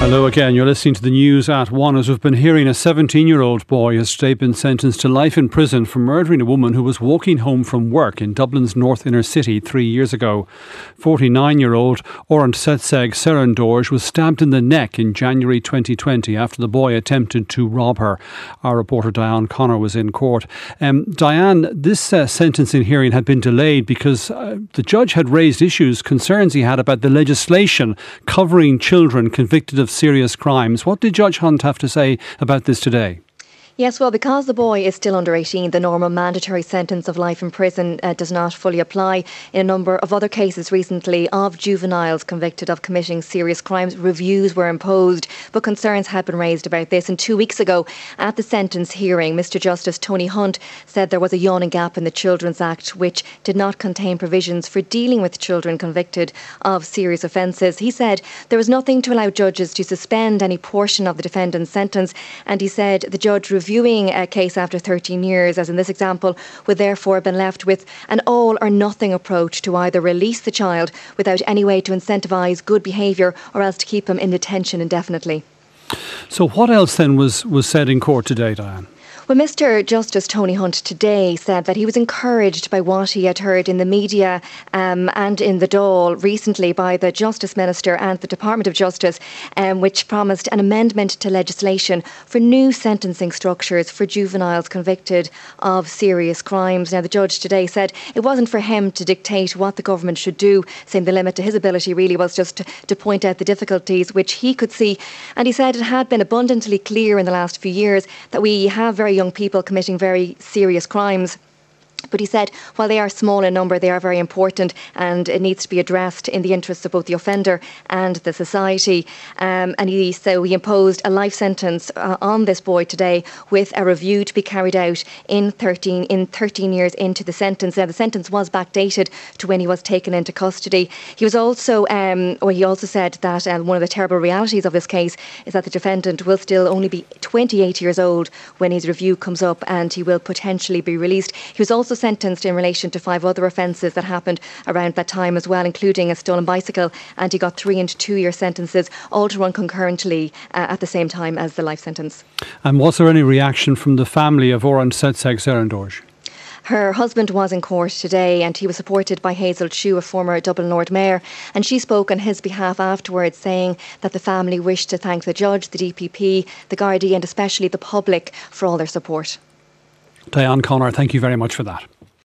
Hello again. You're listening to the news at one. As we've been hearing, a 17 year old boy has today been sentenced to life in prison for murdering a woman who was walking home from work in Dublin's north inner city three years ago. 49 year old Orant Setseg Serendorj was stabbed in the neck in January 2020 after the boy attempted to rob her. Our reporter Diane Connor was in court. Um, Diane, this uh, sentencing hearing had been delayed because uh, the judge had raised issues, concerns he had about the legislation covering children convicted of serious crimes. What did Judge Hunt have to say about this today? Yes, well, because the boy is still under 18, the normal mandatory sentence of life in prison uh, does not fully apply. In a number of other cases recently of juveniles convicted of committing serious crimes, reviews were imposed, but concerns had been raised about this. And two weeks ago, at the sentence hearing, Mr. Justice Tony Hunt said there was a yawning gap in the Children's Act, which did not contain provisions for dealing with children convicted of serious offences. He said there was nothing to allow judges to suspend any portion of the defendant's sentence, and he said the judge reviewed reviewing a case after 13 years, as in this example, would therefore have been left with an all or nothing approach to either release the child without any way to incentivise good behaviour or else to keep him in detention indefinitely. So, what else then was, was said in court today, Diane? Well, Mr. Justice Tony Hunt today said that he was encouraged by what he had heard in the media um, and in the Dáil recently by the Justice Minister and the Department of Justice, um, which promised an amendment to legislation for new sentencing structures for juveniles convicted of serious crimes. Now, the judge today said it wasn't for him to dictate what the government should do, saying the limit to his ability really was just to, to point out the difficulties which he could see. And he said it had been abundantly clear in the last few years that we have very young people committing very serious crimes. But he said, while they are small in number, they are very important and it needs to be addressed in the interests of both the offender and the society. Um, and he, so he imposed a life sentence uh, on this boy today with a review to be carried out in 13, in 13 years into the sentence. Now, the sentence was backdated to when he was taken into custody. He was also, um, or he also said that um, one of the terrible realities of this case is that the defendant will still only be 28 years old when his review comes up and he will potentially be released. He was also also sentenced in relation to five other offences that happened around that time as well, including a stolen bicycle, and he got three and two year sentences, all to run concurrently uh, at the same time as the life sentence. And was there any reaction from the family of Orant Setseg Serendorj? Her husband was in court today and he was supported by Hazel Chu, a former Dublin Lord Mayor, and she spoke on his behalf afterwards, saying that the family wished to thank the judge, the DPP, the Gardaí, and especially the public for all their support. Diane Connor, thank you very much for that.